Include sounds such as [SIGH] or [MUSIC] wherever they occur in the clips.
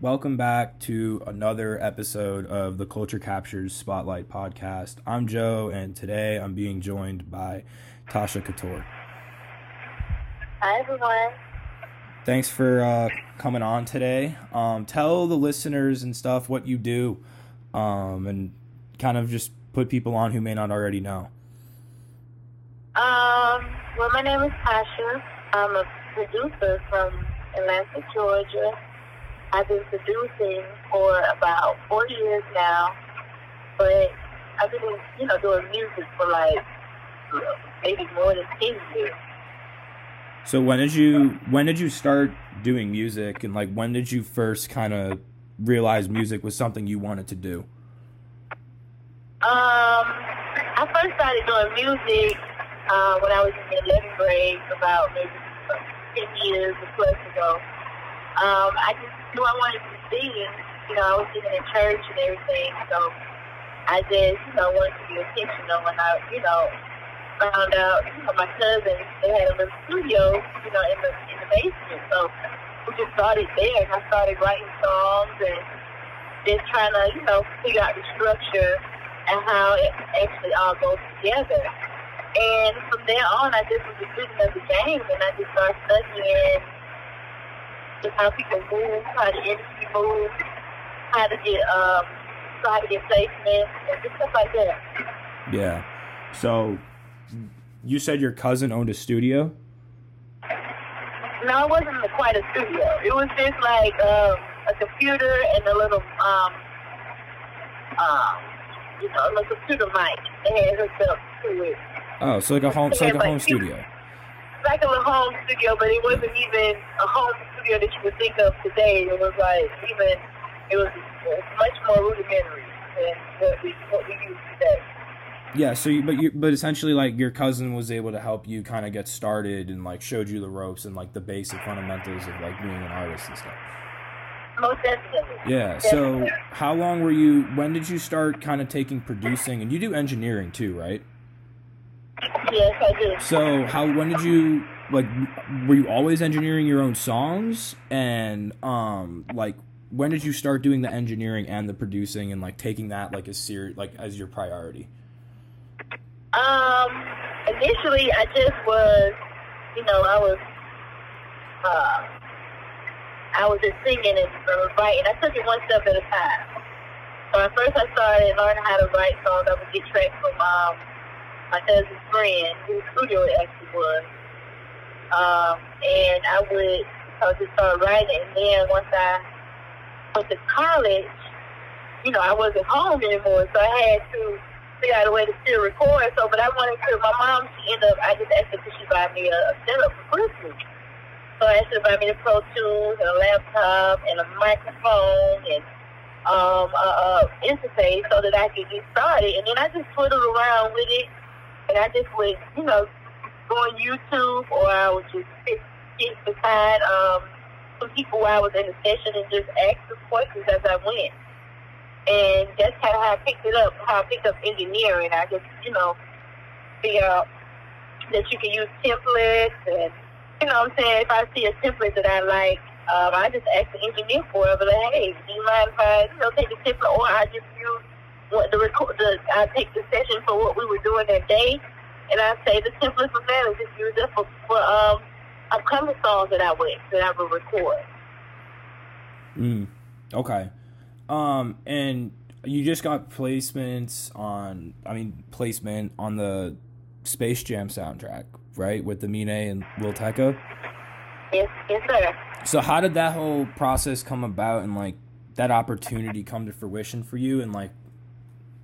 Welcome back to another episode of the Culture Captures Spotlight podcast. I'm Joe, and today I'm being joined by Tasha Catour. Hi, everyone. Thanks for uh, coming on today. Um, tell the listeners and stuff what you do, um, and kind of just put people on who may not already know. Um, well, my name is Tasha. I'm a producer from Atlanta, Georgia. I've been producing for about four years now, but I've been, you know, doing music for like maybe more than ten years. So when did you when did you start doing music, and like when did you first kind of realize music was something you wanted to do? Um, I first started doing music uh, when I was in the 11th grade, about maybe 10 years or plus ago. Um, I just knew I wanted to sing. You know, I was singing in church and everything, so I just, you know, wanted to be intentional when I, you know, found out, you know, my cousin, they had a little studio, you know, in the, in the basement. So we just started there, and I started writing songs and just trying to, you know, figure out the structure and how it actually all goes together. And from there on, I just was a student of the game, and I just started studying just how people move, how the industry moves, how to get um, how to get placement, and just stuff like that. Yeah. So you said your cousin owned a studio. No, it wasn't quite a studio. It was just like um, a computer and a little, um, um, you know, like a computer mic. They had hooked up to it. Oh, so like a home, so like a home studio. Like a little home studio, but it wasn't even a home that you would think of today. It was like even, it was much more rudimentary than what we what we use today. Yeah, so you, but you but essentially like your cousin was able to help you kind of get started and like showed you the ropes and like the basic fundamentals of like being an artist and stuff. Most definitely. Yeah. Definitely. So how long were you? When did you start kind of taking producing? And you do engineering too, right? Yes, I do. So how when did you like were you always engineering your own songs and um like when did you start doing the engineering and the producing and like taking that like as serious like as your priority? Um, initially, I just was, you know, I was, uh, I was just singing and writing. I took it one step at a time. So at first, I started learning how to write songs. I would get tracks from um, my cousin's friend, whose studio it actually was. Um, and I would, I would just start writing. And then once I went to college, you know, I wasn't home anymore, so I had to figure out a way to still record. So, but I wanted to. My mom, she ended up. I just asked her could she buy me a, a setup for Christmas. So I asked her to buy me the Pro Tools and a laptop and a microphone and um, a, a interface so that I could get started. And then I just twiddled around with it, and I just would, you know, go on YouTube or I would just sit, sit beside um, some people while I was in the session and just ask them questions as I went and that's kind of how I picked it up. How I picked up engineering. I just, you know, figure out that you can use templates, and you know, what I'm saying if I see a template that I like, um, I just ask the engineer for it. But like, hey, do you mind if I, you know, take the template, or I just use what the record, the I take the session for what we were doing that day, and I say the template from that, and just use it for, for um upcoming songs that I would that I would record. Mm. Okay. Um, and you just got placements on, I mean, placement on the Space Jam soundtrack, right? With Amine and Lil Tecca? Yes, yes, sir. So how did that whole process come about and like that opportunity come to fruition for you? And like,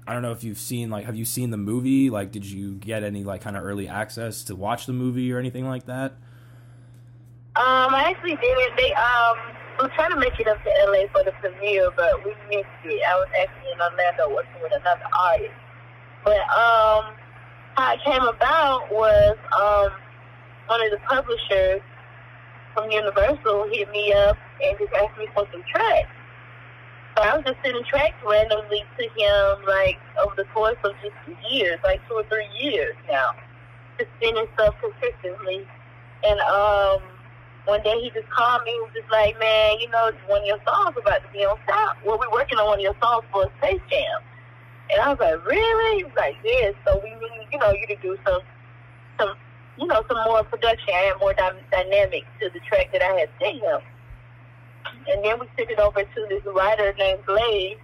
I don't know if you've seen like, have you seen the movie? Like, did you get any like kind of early access to watch the movie or anything like that? Um, I actually didn't. They um we were trying to make it up to LA for the premiere, but we missed it. I was actually in Orlando working with another artist. But um, how it came about was um, one of the publishers from Universal hit me up and just asked me for some tracks. So I was just sending tracks randomly to him, like over the course of just years, like two or three years now, just sending stuff consistently. And um, one day he just called me and was just like, man, you know, one of your songs about to be on stop. Well, we're working on one of your songs for a Space Jam. And I was like, really? He was like, yeah. So we need, you know, you to do some, some, you know, some more production and more dy- dynamic to the track that I had sent him. And then we sent it over to this writer named Blaze.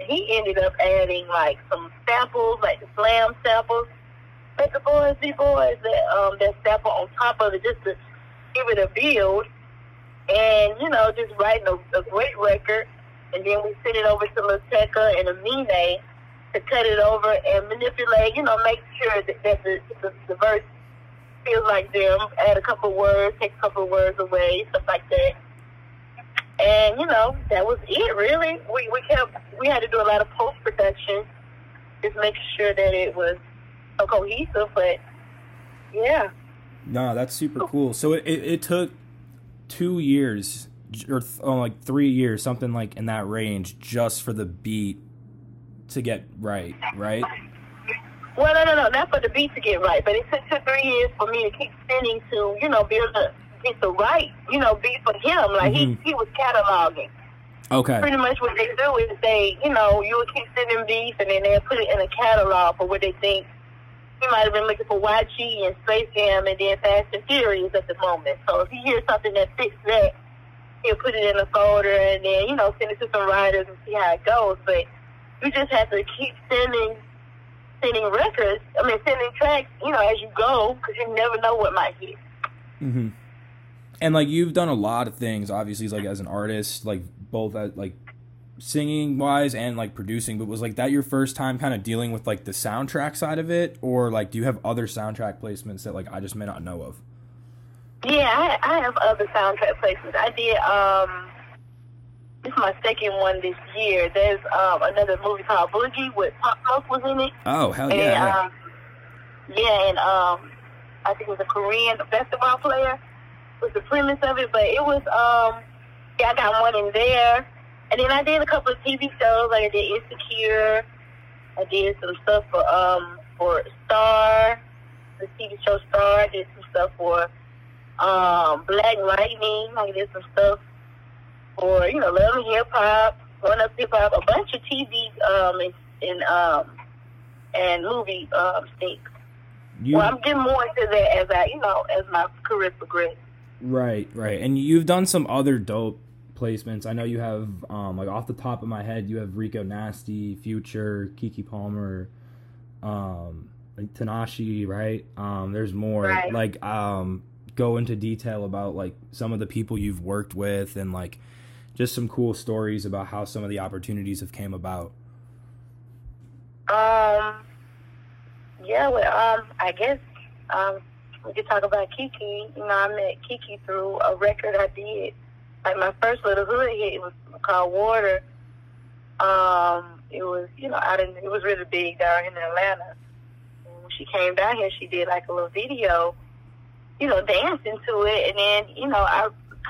He ended up adding like some samples, like the slam samples. Let the boys be boys that um that sample on top of it just to give it a build. And, you know, just writing a, a great record. And then we sent it over to Lil Tecca and Amine to cut it over and manipulate, you know, make sure that, that the, the, the verse feels like them, add a couple words, take a couple words away, stuff like that. And, you know, that was it really. We we kept we had to do a lot of post production, just making sure that it was so cohesive, but yeah. No, that's super cool. So it, it, it took two years or th- oh, like three years, something like in that range, just for the beat to get right, right? Well, no, no, no, not for the beat to get right, but it took two, three years for me to keep spinning to, you know, build a get the right, you know, beat for him. Like Mhm. he he was cataloging. Okay. Pretty much what they do is they, you know, you would keep sending beats and then they'll put it in a catalog for what they think. He might have been looking for YG and Space Jam and then Fast and Furious at the moment. So if he hears something that fits that, he'll put it in a folder and then, you know, send it to some writers and see how it goes. But you just have to keep sending sending records, I mean, sending tracks, you know, as you go, because you never know what might hit. hmm And like you've done a lot of things, obviously, like as an artist, like both at like singing wise and like producing. But was like that your first time kind of dealing with like the soundtrack side of it, or like do you have other soundtrack placements that like I just may not know of? Yeah, I, I have other soundtrack placements. I did, um, this is my second one this year. There's um, another movie called Boogie with Pop Smoke was in it. Oh hell And, yeah! yeah. um, yeah, and um, I think it was a Korean basketball player was the premise of it, but it was, um, yeah, I got one in there. And then I did a couple of TV shows, like I did Insecure. I did some stuff for, um, for Star, the TV show Star. I did some stuff for, um, Black Lightning. I did some stuff for, you know, Love and Hip Hop, One Up Hip Hop, a bunch of TV, um, and, and um, and movie um, stinks. you Well, I'm getting more into that as I, you know, as my career progresses. Right, right, and you've done some other dope placements. I know you have um like off the top of my head, you have Rico Nasty, Future, Keke Palmer, um, like Tinashe, right? Um, there's more. Right. Like um, go into detail about like some of the people you've worked with and like just some cool stories about how some of the opportunities have came about. Um, yeah, well, um, I guess um, we could talk about Keke. You know, I met Keke through a record I did. Like my first little hood hit it was called Water. Um, it was, you know, out in it was really big down in Atlanta. And when she came down here, she did like a little video, you know, dancing to it, and then, you know, I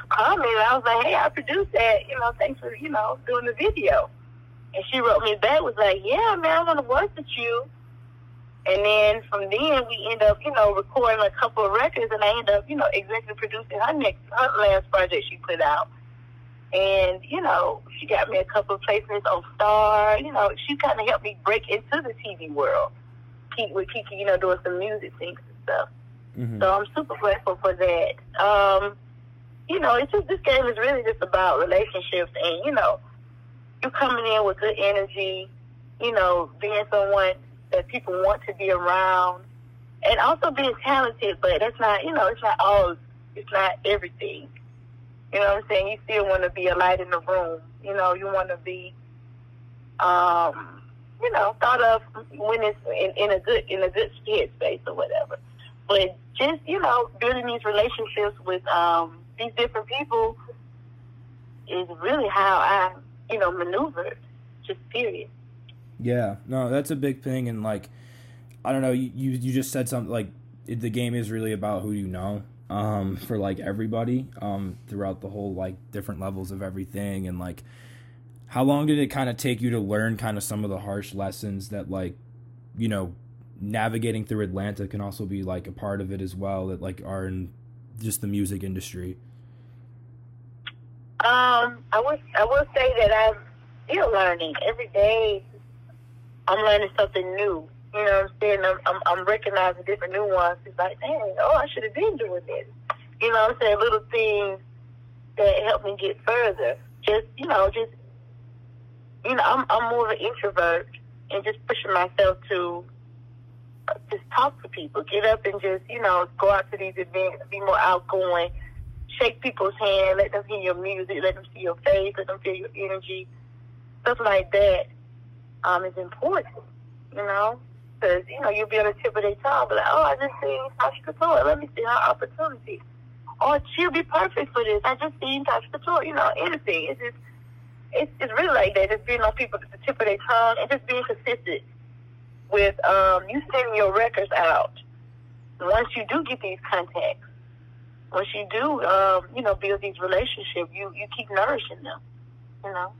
commented. I was like, hey, I produced that. You know, thanks for, you know, doing the video. And she wrote me back, was like, yeah, man, I want to work with you. And then from then we end up, you know, recording a couple of records, and I end up, you know, executive producing her next, her last project she put out. And you know, she got me a couple of placements on Star. You know, she kind of helped me break into the TV world. Keep with Keke, you know, doing some music things and stuff. Mm-hmm. So I'm super grateful for that. Um, you know, it's just this game is really just about relationships and, you know, you coming in with good energy, you know, being someone that people want to be around and also being talented, but that's not you know, it's not all it's not everything. You know what I'm saying? You still want to be a light in the room. You know, you want to be um, you know, thought of when it's in, in a good in a good headspace or whatever. But just you know, building these relationships with um, these different people is really how I you know maneuvered. Just period. Yeah, no, that's a big thing, and like, I don't know, you you, you just said something like it, the game is really about who you know, um, for like everybody, um, throughout the whole like different levels of everything, and like, how long did it kind of take you to learn kind of some of the harsh lessons that like, you know, navigating through Atlanta can also be like a part of it as well that like are in just the music industry. Um, I would I will say that I'm still learning every day. I'm learning something new. You know what I'm saying? I'm I'm, I'm recognizing different nuances. Like, dang, oh, I should have been doing this. You know what I'm saying? Little things that help me get further. Just you know, just you know, I'm I'm more of an introvert and just pushing myself to uh, just talk to people, get up and just you know go out to these events, be more outgoing shake people's hand, let them hear your music, let them see your face, let them feel your energy, stuff like that um, is important, you know? Because, you know, you'll be on the tip of their tongue, but like, oh, I just seen Tasha Catour. Let me see her opportunity. Oh, she'll be perfect for this. I just seen Tasha Catour. You know, anything. It's just, it's, it's really like that. Just being on people at the tip of their tongue and just being consistent with um, you sending your records out. Once you do get these contacts, once you do, um, you know, build these relationships, you you keep nourishing them. You know.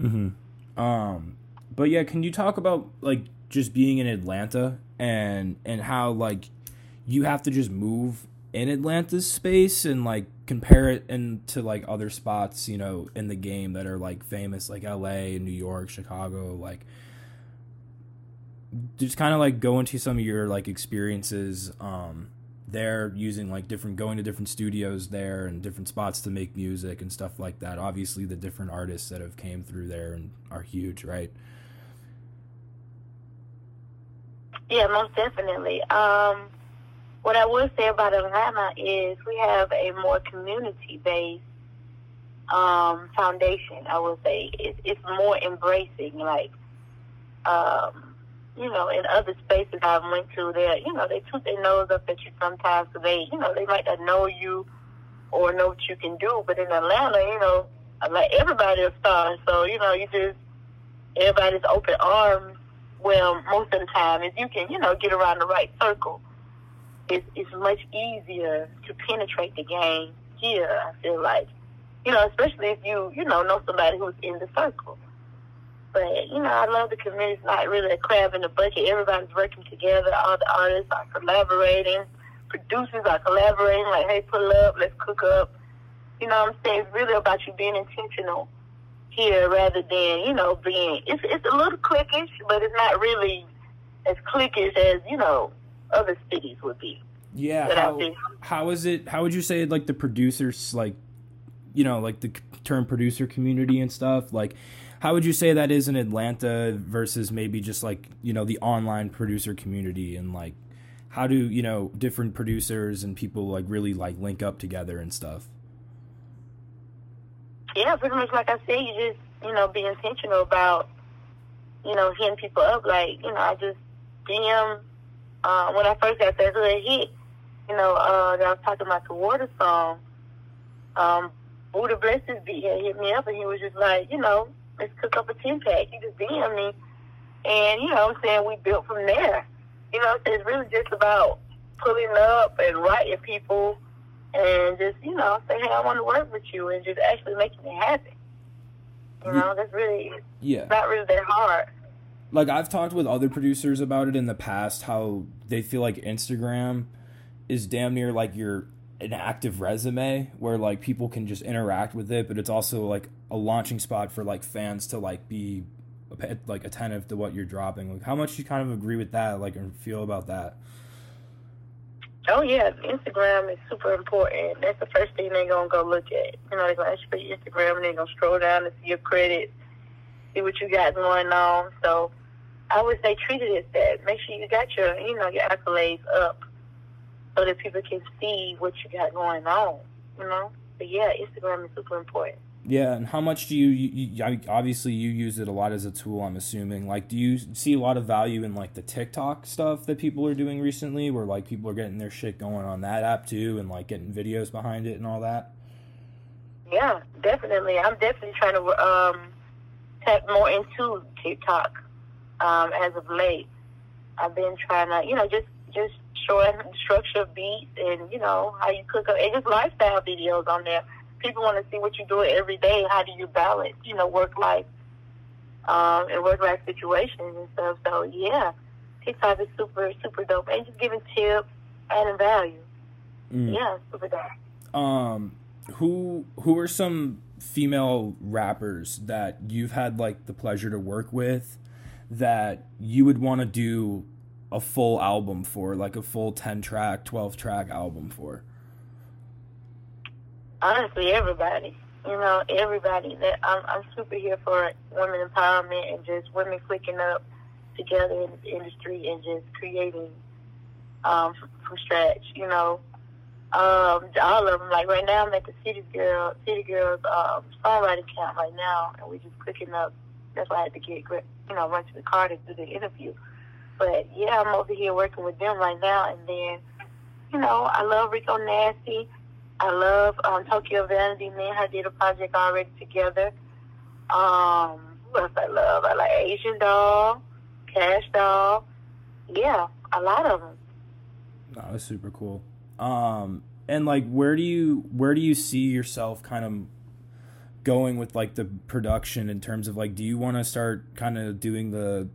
Mm-hmm. Um. But yeah, can you talk about like just being in Atlanta and and how like you have to just move in Atlanta's space and like compare it and to like other spots, you know, in the game that are like famous, like L.A., New York, Chicago, like just kind of like go into some of your like experiences um there using like different going to different studios there and different spots to make music and stuff like that obviously the different artists that have came through there and are huge right yeah most definitely um what i would say about atlanta is we have a more community based um foundation i would say it, it's more embracing like um you know, in other spaces I've went to, they you know, they toot their nose up at you sometimes. So they, you know, they might not know you or know what you can do. But in Atlanta, you know, like everybody is star. So you know, you just everybody's open arms. Well, most of the time, if you can, you know, get around the right circle, it's it's much easier to penetrate the game here. I feel like, you know, especially if you, you know, know somebody who's in the circle. But, you know, I love the community. It's not really a crab in the bucket. Everybody's working together. All the artists are collaborating. Producers are collaborating. Like, hey, pull up. Let's cook up. You know what I'm saying? It's really about you being intentional here rather than, you know, being... It's, it's a little cliquish, but it's not really as cliquish as, you know, other cities would be. Yeah. How, how is it... How would you say, like, the producers, like, you know, like the term producer community and stuff, like how would you say that is in Atlanta versus maybe just like you know the online producer community and like how do you know different producers and people like really like link up together and stuff? Yeah, pretty much like I said, you just you know be intentional about you know hitting people up. Like you know, I just DM uh, when I first got that hood hit. You know, uh, that I was talking about the water song. Um, Buddha Blesses beat hit me up and he was just like, you know, let's cook up a 10 pack. He just DM me. And, you know what I'm saying, we built from there. You know, it's really just about pulling up and writing people and just, you know, say, hey, I want to work with you and just actually making it happen. You know, that's really, yeah. not really that hard. Like, I've talked with other producers about it in the past, how they feel like Instagram is damn near like your an active resume where like people can just interact with it but it's also like a launching spot for like fans to like be like attentive to what you're dropping like how much you kind of agree with that like and feel about that oh yeah instagram is super important that's the first thing they're gonna go look at you know they're gonna ask you for your instagram and they're gonna scroll down and see your credits see what you got going on so i would say treat it as that make sure you got your you know your accolades up so that people can see what you got going on, you know? But yeah, Instagram is super important. Yeah, and how much do you, you, you, obviously you use it a lot as a tool, I'm assuming. Like do you see a lot of value in like the TikTok stuff that people are doing recently where like people are getting their shit going on that app too and like getting videos behind it and all that? Yeah, definitely. I'm definitely trying to um tap more into TikTok um as of late. I've been trying to, you know, just just showing structure beats and you know how you cook up and just lifestyle videos on there. People want to see what you do every day. How do you balance, you know, work life um, and work life situations and stuff. So yeah, TikTok is super super dope and just giving tips, adding value. Mm. Yeah, super dope. Um, who who are some female rappers that you've had like the pleasure to work with that you would want to do a full album for, like a full 10 track, 12 track album for? Honestly, everybody. You know, everybody. That I'm, I'm super here for women empowerment and just women clicking up together in this industry and just creating um, from, from scratch. You know, um, all of them. Like right now, I'm at the City Girl, City Girls um, songwriting camp right now, and we're just clicking up. That's why I had to get, you know, run to the car to do the interview. But yeah, I'm over here working with them right now, and then, you know, I love Rico Nasty. I love um, Tokyo Vanity. Me and her did a project already together. Um, what else I love? I like Asian Doll, Cash Doll. Yeah, a lot of them. Oh, that's super cool. Um, and like, where do you where do you see yourself kind of going with like the production in terms of like, do you want to start kind of doing the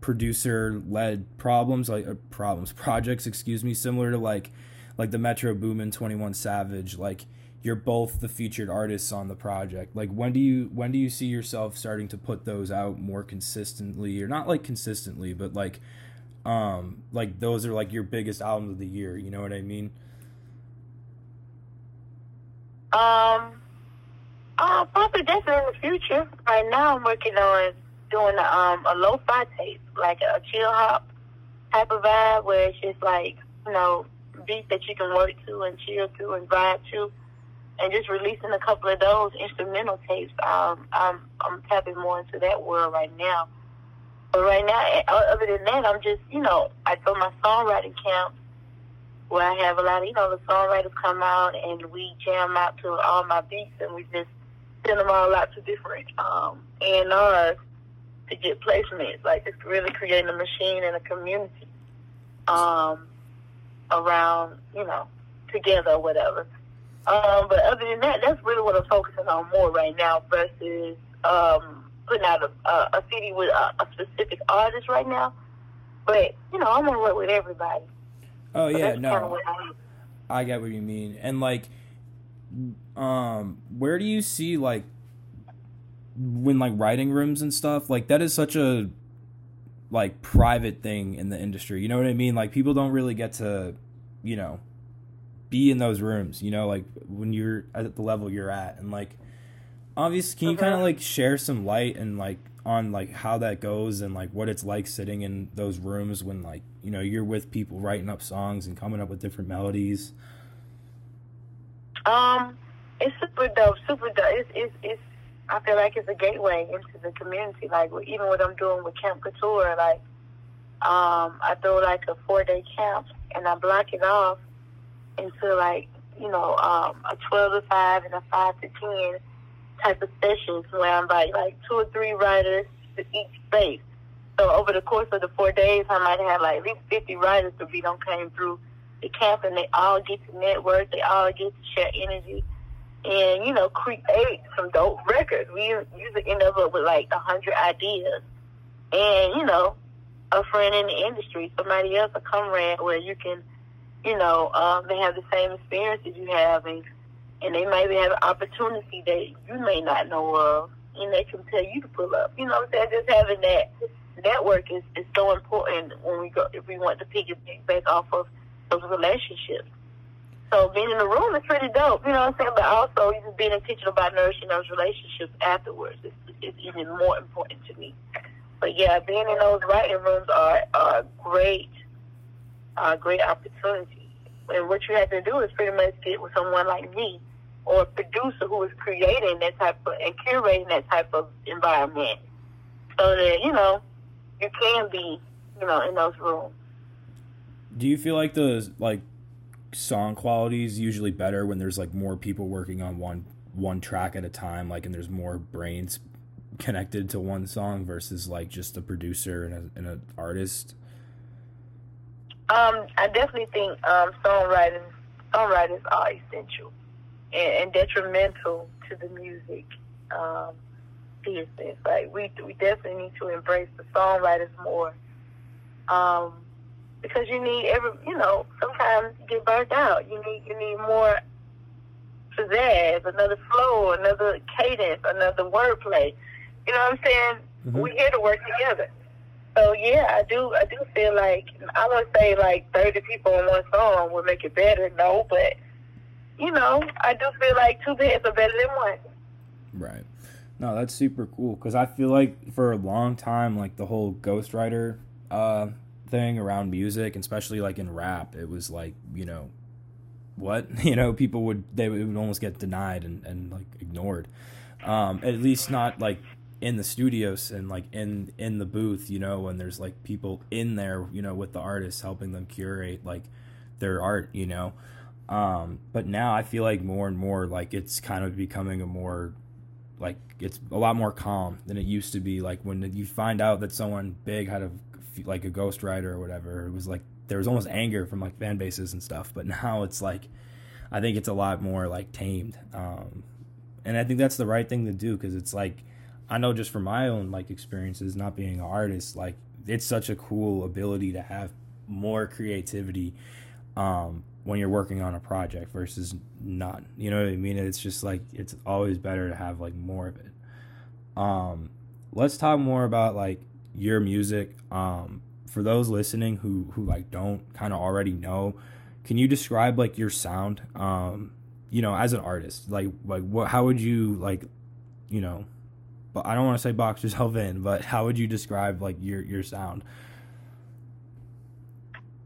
producer led problems like uh, problems [LAUGHS] projects, excuse me, similar to like like the Metro Boomin, Twenty One Savage, like you're both the featured artists on the project. Like when do you when do you see yourself starting to put those out more consistently or not like consistently, but like um like those are like your biggest albums of the year, you know what I mean? Um, uh, probably definitely in the future. Right now, I'm working on doing um a lo-fi tape, like a chill hop type of vibe, where it's just like you know beats that you can work to and chill to and vibe to, and just releasing a couple of those instrumental tapes. Um, I'm I'm tapping more into that world right now. But right now, eh, other than that, I'm just you know I go my songwriting camp where I have a lot of, you know, the songwriters come out and we jam out to all my beats and we just send them all out to different um, A&Rs to get placements. Like it's really creating a machine and a community um, around, you know, together or whatever. Um, but other than that, that's really what I'm focusing on more right now versus um, putting out a, a, a CD with a, a specific artist right now. But, you know, I'm going to work with everybody. Oh yeah, no. I get what you mean. And like um where do you see like when like writing rooms and stuff, like that is such a like private thing in the industry. You know what I mean? Like people don't really get to, you know, be in those rooms, you know, like when you're at the level you're at and like obviously can you kind of uh-huh. like share some light and like on like how that goes and like what it's like sitting in those rooms when like you know you're with people writing up songs and coming up with different melodies um it's super dope super dope it's it's, it's i feel like it's a gateway into the community like even what i'm doing with camp Catour like um i throw like a four day camp and i block it off into like you know um a 12 to 5 and a 5 to 10 type of sessions where I invite like two or three writers to each space. So over the course of the four days, I might have like at least 50 writers to be on came through the camp, and they all get to network. They all get to share energy, and you know, create some dope records. We usually end up with like a hundred ideas, and you know, a friend in the industry, somebody else, a comrade, where you can, you know, um, they have the same experiences you have, and and they maybe have an opportunity that you may not know of, and they can tell you to pull up. You know what I'm saying? Just having that network is, is so important when we go if we want to piggyback back off of those relationships. So being in the room is pretty dope, you know what I'm saying? But also even being intentional about nourishing those relationships afterwards is, is even more important to me. But yeah, being in those writing rooms are, are great, are great opportunity. And what you have to do is pretty much get with someone like me or a producer who is creating that type of and curating that type of environment so that, you know, you can be, you know, in those rooms. Do you feel like the like song quality is usually better when there's like more people working on one one track at a time, like and there's more brains connected to one song versus like just a producer and, a, and an artist? Um, I definitely think um, songwriting songwriters are essential and, and detrimental to the music um, business. Like we we definitely need to embrace the songwriters more, um, because you need every you know sometimes you get burnt out. You need you need more pizzazz, another flow, another cadence, another wordplay. You know what I'm saying? Mhm. We're here to work together. So yeah, I do. I do feel like I would say like 30 people on one song would make it better. No, but you know, I do feel like two bands are better than one. Right. No, that's super cool because I feel like for a long time, like the whole ghostwriter uh, thing around music, especially like in rap, it was like you know, what [LAUGHS] you know, people would they would almost get denied and and like ignored. Um, at least not like in the studios and like in in the booth, you know, when there's like people in there, you know, with the artists helping them curate like their art, you know. Um, but now I feel like more and more like it's kind of becoming a more like it's a lot more calm than it used to be. Like when you find out that someone big had a like a ghostwriter or whatever, it was like there was almost anger from like fan bases and stuff. But [LAUGHS] now it's like I think it's a lot more like tamed, um, and I think that's the right thing to do because it's like I know just from my own like experiences, not being an artist, like it's such a cool ability to have more creativity um, when you're working on a project versus none. You know what I mean? It's just like it's always better to have like more of it. Um, let's talk more about like your music. Um, for those listening who who like don't kind of already know, can you describe like your sound? Um, you know, as an artist, like like what? How would you like, you know? But I don't want to say box [LAUGHS] yourself in, but how would you describe like your your sound?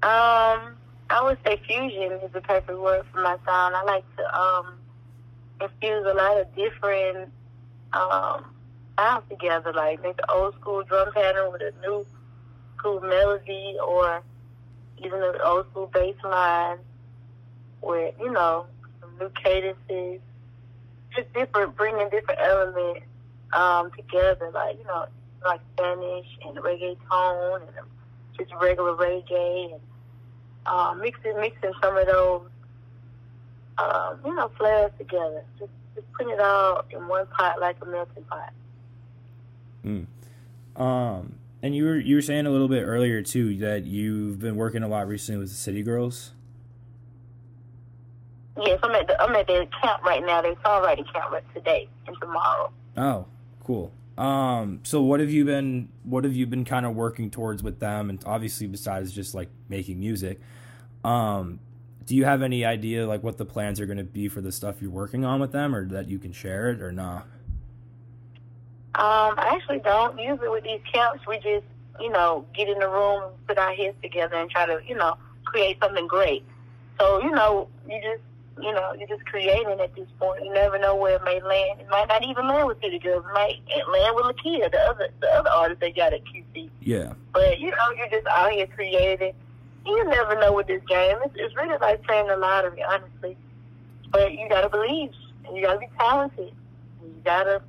Um, I would say fusion is the perfect word for my sound. I like to um infuse a lot of different um sounds together, like make the old school drum pattern with a new school melody, or even the old school bass line with you know some new cadences, just different, bringing different elements um together, like you know like Spanish and reggaeton and just regular reggae and uh, mixing mixing some of those um, you know flavors together. Just just putting it all in one pot like a melting pot. Mm. Um, and you were you were saying a little bit earlier too that you've been working a lot recently with the City Girls. Yes, I'm at the I'm at their camp right now. Their songwriting camp today and tomorrow. Oh, cool. Um, so what have you been what have you been kind of working towards with them and obviously besides just like making music? Um, do you have any idea like what the plans are going to be for the stuff you're working on with them or that you can share it or not? Um, I actually don't. Usually with these camps, we just, you know, get in the room, put our heads together, and try to, you know, create something great. So, you know, you just, you know, you're just creating at this point. You never know where it may land. It might not even land with City Girls. It might land with Lakeyah, the other, the other artist they got at QC. Yeah. But you know, you're just out here creating. You never know with this game. It's, it's really like playing the lottery, honestly. But you gotta believe, and you gotta be talented. And you gotta,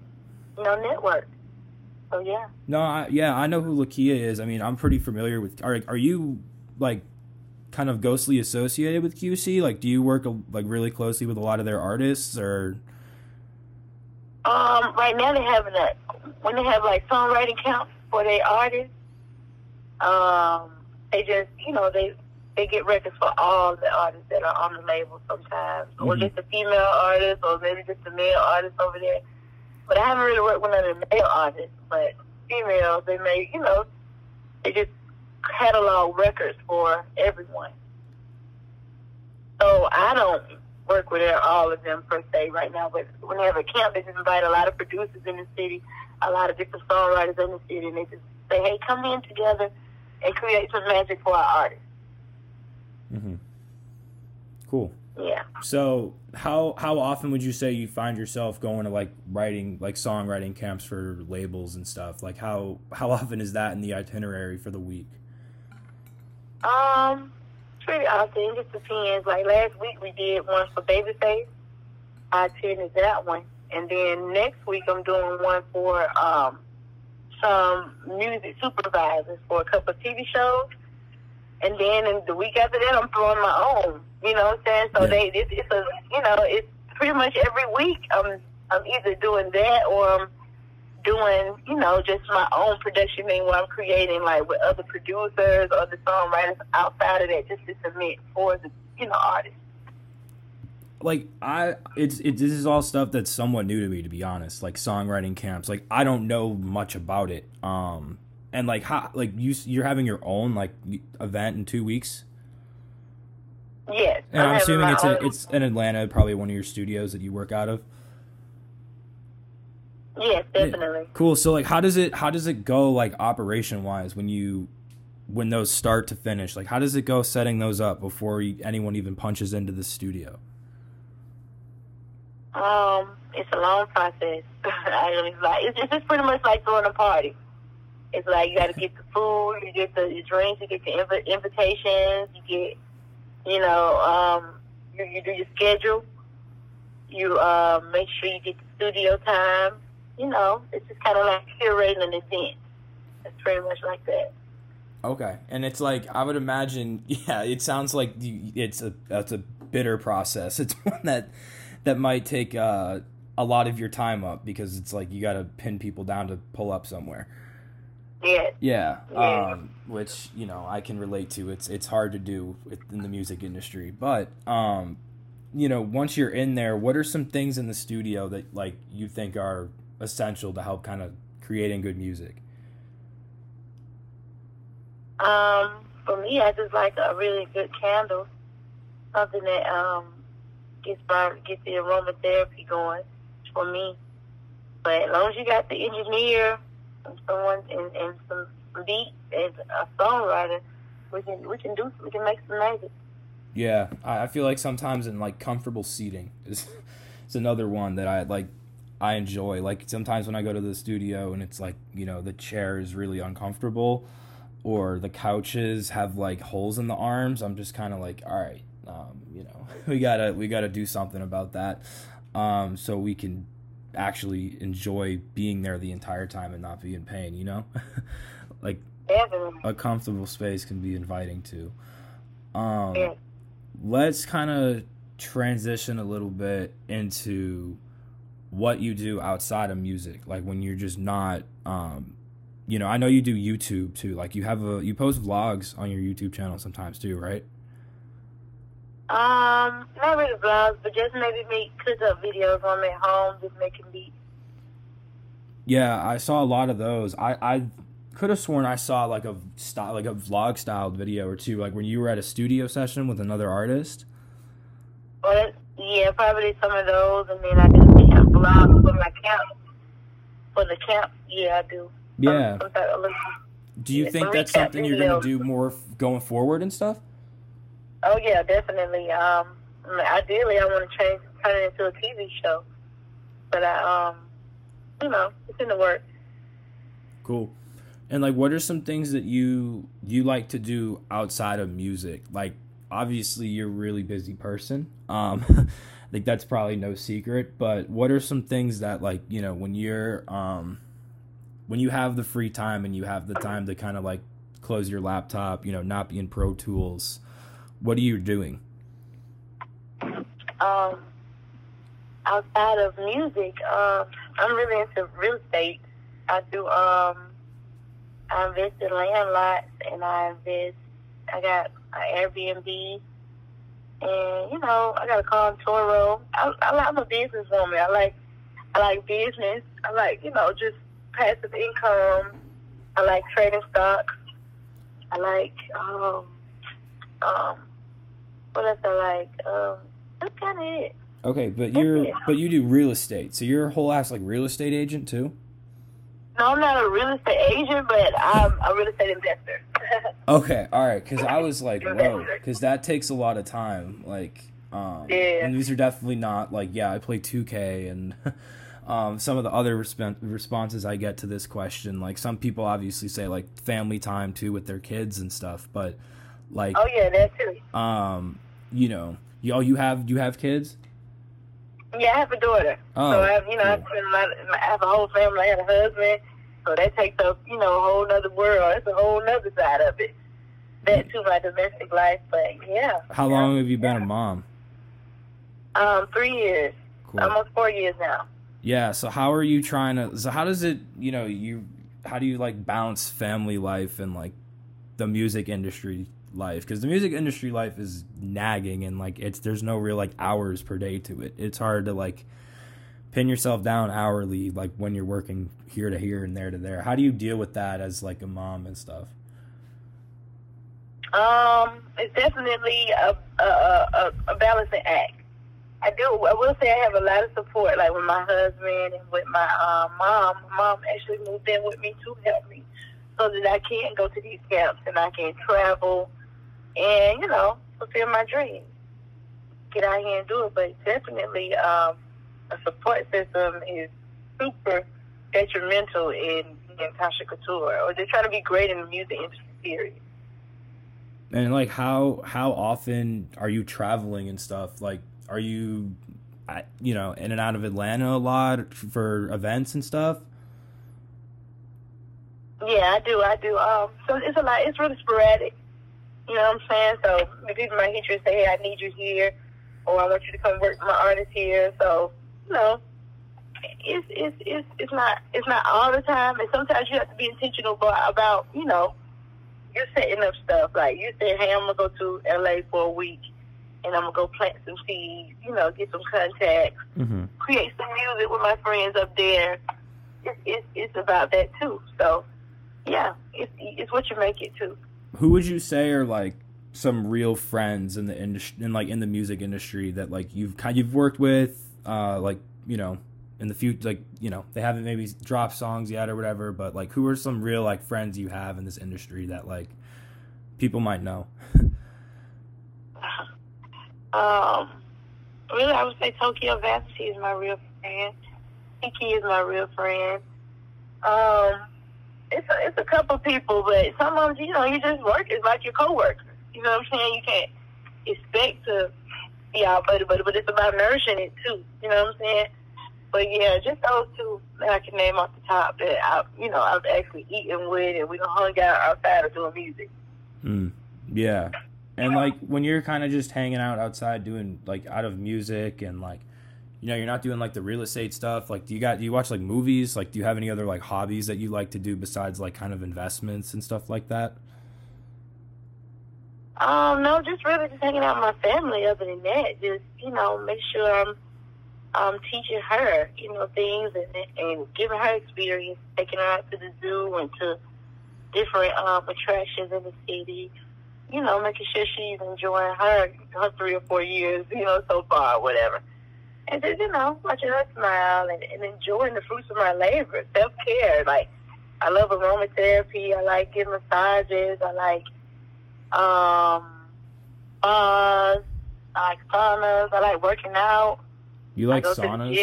know, network. So yeah. No, I, yeah, I know who Lakeyah is. I mean, I'm pretty familiar with. Are are you like kind of ghostly associated with QC? Like, do you work like really closely with a lot of their artists, or? Um, right now they have a when they have like songwriting camps for their artists. Um, they just you know they they get records for all the artists that are on the label sometimes, or Mhm. just a female artist, or maybe just a male artist over there. But I haven't really worked with none male artists, but females they may you know they just catalog records for everyone. So I don't work with all of them per se right now, but when they have a camp, they just invite a lot of producers in the city, a lot of different songwriters in the city, and they just say, hey, come in together and create some magic for our artists. Mm-hmm. Cool. Yeah. So how how often would you say you find yourself going to like writing like songwriting camps for labels and stuff? Like how how [LAUGHS] often is that in the itinerary for the week? Um, pretty often. It just depends. Like last week, we did one for Babyface. I attended that one, and then next week I'm doing one for um some music supervisors for a couple of TV shows, and then in the week after that I'm throwing my own. You know what I'm saying? So Yeah. they it's, it's a you know it's pretty much every week I'm I'm either doing that or I'm doing, you know, just my own production thing where I'm creating like with other producers or the songwriters outside of that just to submit for the, you know, artists. like I it's it this is all stuff that's somewhat new to me to be honest. Like songwriting camps. Like I don't know much about it. Um and like how like you you're having your own like event in 2 weeks? Yes. And I'm, having assuming it's a, it's in Atlanta, probably one of your studios that you work out of. Yes, definitely. Cool. So like how does it how does it go like operation wise when you when those start to finish? Like how does it go setting those up before you, anyone even punches into the studio? Um, it's a long process. [LAUGHS] I mean, it's like it's just, pretty much like throwing a party. It's like you got to get the food, you get the drinks, you get the inv- invitations, you get, you know, um, you, you do your schedule. You um, make sure you get the studio time. You know, it's just kind of like curating an event. It's pretty much like that. Okay, and it's like I would imagine. [LAUGHS] Yeah, it sounds like it's a that's a bitter process. [LAUGHS] It's one that that might take uh, a lot of your time up because it's like you got to pin people down to pull up somewhere. Yeah, Yeah. um, which you know I can relate to. It's it's hard to do in the music industry, but um, you know once you're in there, what are some things in the studio that like you think are essential to help kind of creating good music? Um, for me, I just like a really good candle, something that um gets my gets the aromatherapy going for me. But as long as you got the engineer someone and, and some beats and a songwriter, we can we can do we can make some magic. Yeah, I I feel like sometimes in like comfortable seating is [LAUGHS] is another one that I like. I enjoy like sometimes when I go to the studio and it's like you know the chair is really uncomfortable, or the couches have like holes in the arms. I'm just kind of like, all right, um, you know, [LAUGHS] we gotta we gotta do something about that, um, so we can actually enjoy being there the entire time and not be in pain. You know, [LAUGHS] like Definitely. a comfortable space can be inviting too. Um, Yeah. let's kind of transition a little bit into what you do outside of music like when you're just not um you know i know you do youtube too like you have a you post vlogs on your youtube channel sometimes too right Um, not really vlogs, but just maybe make cook up videos when I'm at home, just making beats. yeah i saw a lot of those i i could have sworn i saw like a style like a vlog styled video or two like when you were at a studio session with another artist But yeah, probably some of those, and then I do camp vlogs for my camp. For the camp, yeah, I do. yeah Some, some type of little- do you yeah, think that's something you're gonna do more f- going forward and stuff oh yeah, definitely. Um, ideally, I want to change, turn it into a TV show, but I, um, you know, it's in the works. Cool. And like what are some things that you you like to do outside of music? Like obviously you're a really busy person. Um [LAUGHS] I think that's probably no secret, but what are some things that like, you know, when you're um when you have the free time and you have the time to kind of like close your laptop, you know, not be in Pro Tools, what are you doing? Um, outside of music, um, I'm really into real estate. I do. Um, I invest in land lots, and I invest. I got an Airbnb, and you know, I got a car Turo. I, I, I'm a businesswoman. I like. I like business. I like you know just passive income. I like trading stocks. I like um um what I like um that's kind of it. Okay, but you're but you do real estate. So you're a whole ass like real estate agent too? No, I'm not a real estate agent, but I'm a real estate investor. [LAUGHS] Okay, all right, because I was like, whoa, because that takes a lot of time. Like, um, Yeah. and these are definitely not like, yeah, I play 2K and [LAUGHS] um, some of the other resp- responses I get to this question. Like, some people obviously say like family time too with their kids and stuff, but like, oh yeah, that too. um, you know, y'all, you have you have kids? Yeah, I have a daughter. Oh, so I have, you know, I cool. a lot. I have a whole family. I have a husband. So that takes up, you know, a whole nother world. It's a whole nother side of it. That too, my domestic life. But yeah. How long have you been a mom? Um, three years, Cool. almost four years now. Yeah. So how are you trying to? So how does it? You know, you how do you like balance family life and like the music industry life because the music industry life is nagging and like it's there's no real like hours per day to it. It's hard to like pin yourself down hourly like when you're working here to here and there to there. How do you deal with that as like a mom and stuff? Um, it's definitely a a, a, a balancing act. I do. I will say I have a lot of support, like with my husband and with my um, mom. Mom actually moved in with me to help me, so that I can go to these camps and I can travel, and you know, fulfill my dreams. Get out here and do it. But definitely, um, a support system is super detrimental in in Tasha Catour, or they try to be great in the music industry. Period. And like, how how often are you traveling and stuff? Like, are you, you know, in and out of Atlanta a lot for events and stuff? Yeah, I do. I do. Um, so it's a lot. It's really sporadic. You know what I'm saying? So people might hit you and say, "Hey, I need you here," or "I want you to come work with my artist here." So you know, it's it's it's it's not it's not all the time, and sometimes you have to be intentional about, about you know, you're setting up stuff. Like you say, "Hey, I'm gonna go to LA for a week." and I'm gonna go plant some seeds, you know, get some contacts, mm-hmm. create some music with my friends up there. It's, it's it's about that too. So, yeah, it's it's what you make it to. Who would you say are like some real friends in the industry, in like in the music industry that like you've kind you've worked with, uh, like you know, in the future, like you know, they haven't maybe dropped songs yet or whatever, but like who are some real like friends you have in this industry that like people might know? [LAUGHS] Um, really, I would say Tokyo Vanity is my real friend. Keke is my real friend. Um, it's a, it's a couple people, but some of them, you know, you just work. It's like your coworker. You know what I'm saying? You can't expect to be out, but but but it's about nourishing it too. You know what I'm saying? But yeah, just those two that I can name off the top that I, you know, I've actually eaten with, and we hung out outside of doing music. Mm. Yeah, and like when you're kind of just hanging out outside doing like out of music and like you know you're not doing like the real estate stuff like do you got do you watch like movies? Like do you have any other like hobbies that you like to do besides like kind of investments and stuff like that? Um no just really just hanging out with my family other than that. Just you know make sure i'm um teaching her you know things and and giving her experience taking her out to the zoo and to different um attractions in the city. You know, making sure she's enjoying her her three or four years, you know, so far, whatever. And just, you know, watching her smile and, and enjoying the fruits of my labor, self care. Like, I love aromatherapy. I like getting massages. I like um spas. I like saunas. I like working out. You like saunas?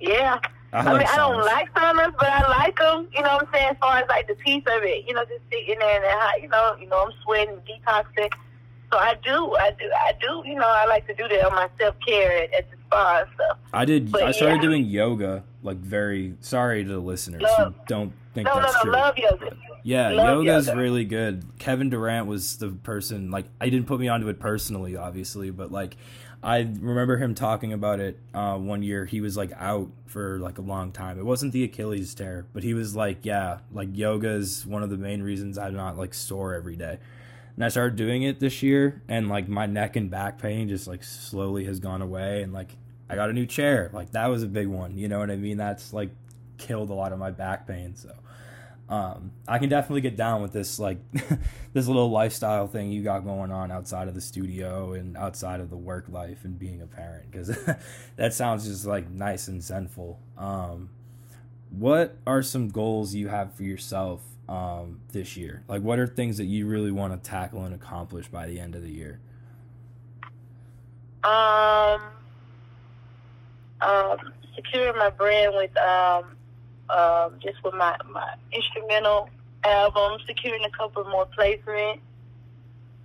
Yeah. I, I mean, saunas. I don't like saunas, but I like them. You know what I'm saying? As far as like the piece of it, you know, just sitting there and you know, you know, I'm sweating, detoxing. So I do, I do, I do. You know, I like to do that on my self care at, at, the spa and stuff. I did. But, I started yeah. doing yoga. Like, very sorry to the listeners love, who don't think no, that's no, no, true. Love yoga. Yeah, love yoga's yoga. really good. Kevin Durant was the person. Like, I didn't put me onto it personally, obviously, but like, I remember him talking about it uh, one year. He was like out for like a long time. It wasn't the Achilles tear, but he was like, yeah, like yoga is one of the main reasons I'm not like sore every day. And I started doing it this year, and like my neck and back pain just like slowly has gone away. And like I got a new chair. Like that was a big one. You know what I mean? That's like killed a lot of my back pain. So um, I can definitely get down with this like [LAUGHS] this little lifestyle thing you got going on outside of the studio and outside of the work life and being a parent because [LAUGHS] that sounds just like nice and zenful. Um, what are some goals you have for yourself um, this year? Like, what are things that you really want to tackle and accomplish by the end of the year? Um, um, securing my brand with um um, just with my, my instrumental album, securing a couple more placements,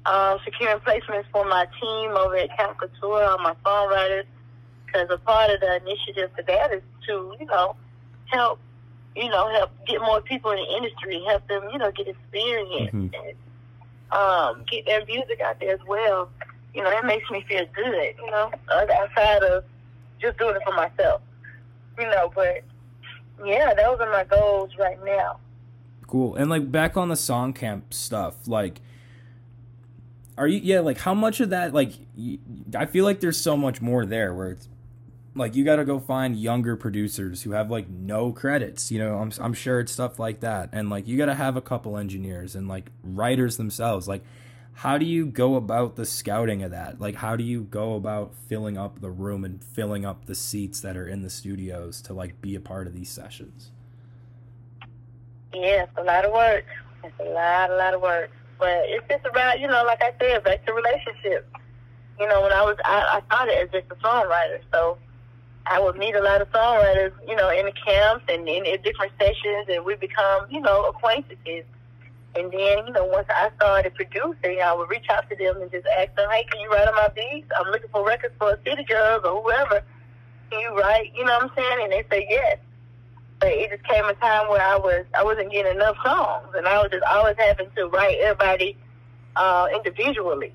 um, securing placements for my team over at Camp Catour, all my songwriters, because a part of the initiative for that is to, you know, help, you know, help get more people in the industry, help them, you know, get experience mm-hmm. and um, get their music out there as well. You know, that makes me feel good, you know, outside of just doing it for myself. You know, but yeah, those are my goals right now. Cool. And like back on the song camp stuff, like are you yeah like how much of that like i feel like there's so much more there where it's like you got to go find younger producers who have like no credits you know? I'm, I'm sure it's stuff like that. And like you got to have a couple engineers and like writers themselves. Like how do you go about the scouting of that? Like how do you go about filling up the room and filling up the seats that are in the studios to like be a part of these sessions? Yeah it's a lot of work. It's a lot a lot of work. But it's just about you know like i said back to relationships. You know when i was i, I started as just a songwriter so I would meet a lot of songwriters, you know, in the camps and in, in different sessions, and we become, you know, acquaintances. And then, you know, once I started producing, I would reach out to them and just ask them, hey, can you write on my beats? I'm looking for records for City Girls or whoever. Can you write? You know what I'm saying? And they say yes. But it just came a time where I was I wasn't getting enough songs, and I was just always having to write everybody uh, individually.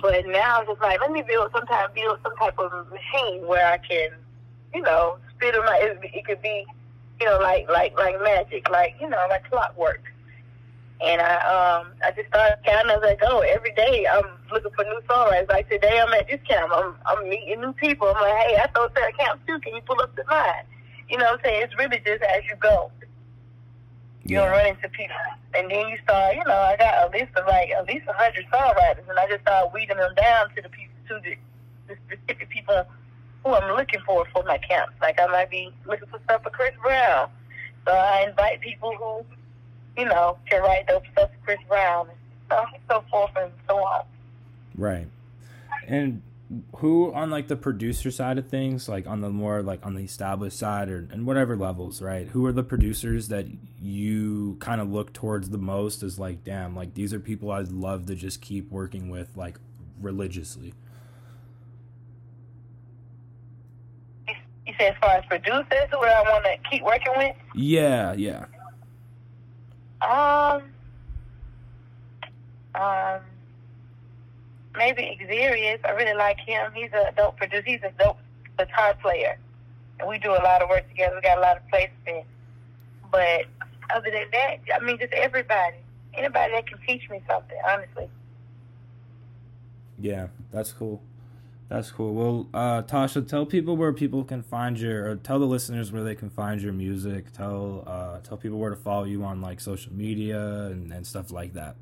But now it's just like let me build some type build some type of machine where I can, you know, spit them out. It, it could be, you know, like like like magic, like you know, like clockwork. And I um I just started counting as I go. Every day I'm looking for new songwriters. Like today I'm at this camp. I'm I'm meeting new people. I'm like, hey, I thought that camp too. Can you pull up to mine? You know what I'm saying? It's really just as you go. You don't run into people. And then you start, you know, I got a list of like at least a hundred songwriters and I just start weeding them down to the people to the, the specific people who I'm looking for for my camps. Like I might be looking for stuff for Chris Brown. So I invite people who, you know, can write those stuff for Chris Brown and so, so forth and so on. Right. And who on like the producer side of things like on the more like on the established side or and whatever levels right? Who are the producers that you kind of look towards the most as like damn like these are people i'd love to just keep working with like religiously. You say as far as producers who i want to keep working with? Yeah yeah. Um um maybe Xerius. I really like him. He's a dope producer. He's a dope guitar player. And we do a lot of work together. We got a lot of placement. But other than that, I mean, just everybody. Anybody that can teach me something, honestly. Yeah, that's cool. That's cool. Well, uh, Tasha, tell people where people can find your, or tell the listeners where they can find your music. Tell, uh, tell people where to follow you on like social media and, and stuff like that.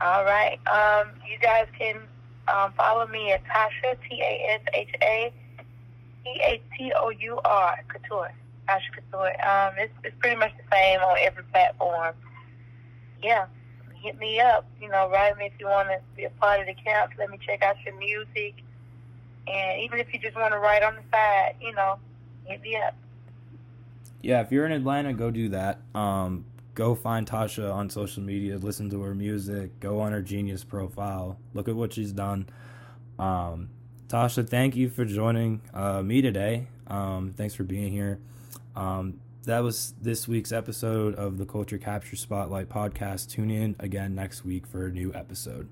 All right. Um, you guys can um, follow me at Tasha T A S H A T A T O U R Catour. Tasha Catour. Um, it's it's pretty much the same on every platform. Yeah, hit me up. You know, write me if you want to be a part of the camp. Let me check out your music, and even if you just want to write on the side, you know, hit me up. Yeah, if you're in Atlanta, go do that. Um, go find Tasha on social media, listen to her music, go on her Genius profile, look at what she's done. Um, Tasha, thank you for joining uh, me today. Um, thanks for being here. Um, that was this week's episode of the Culture Capture Spotlight podcast. Tune in again next week for a new episode.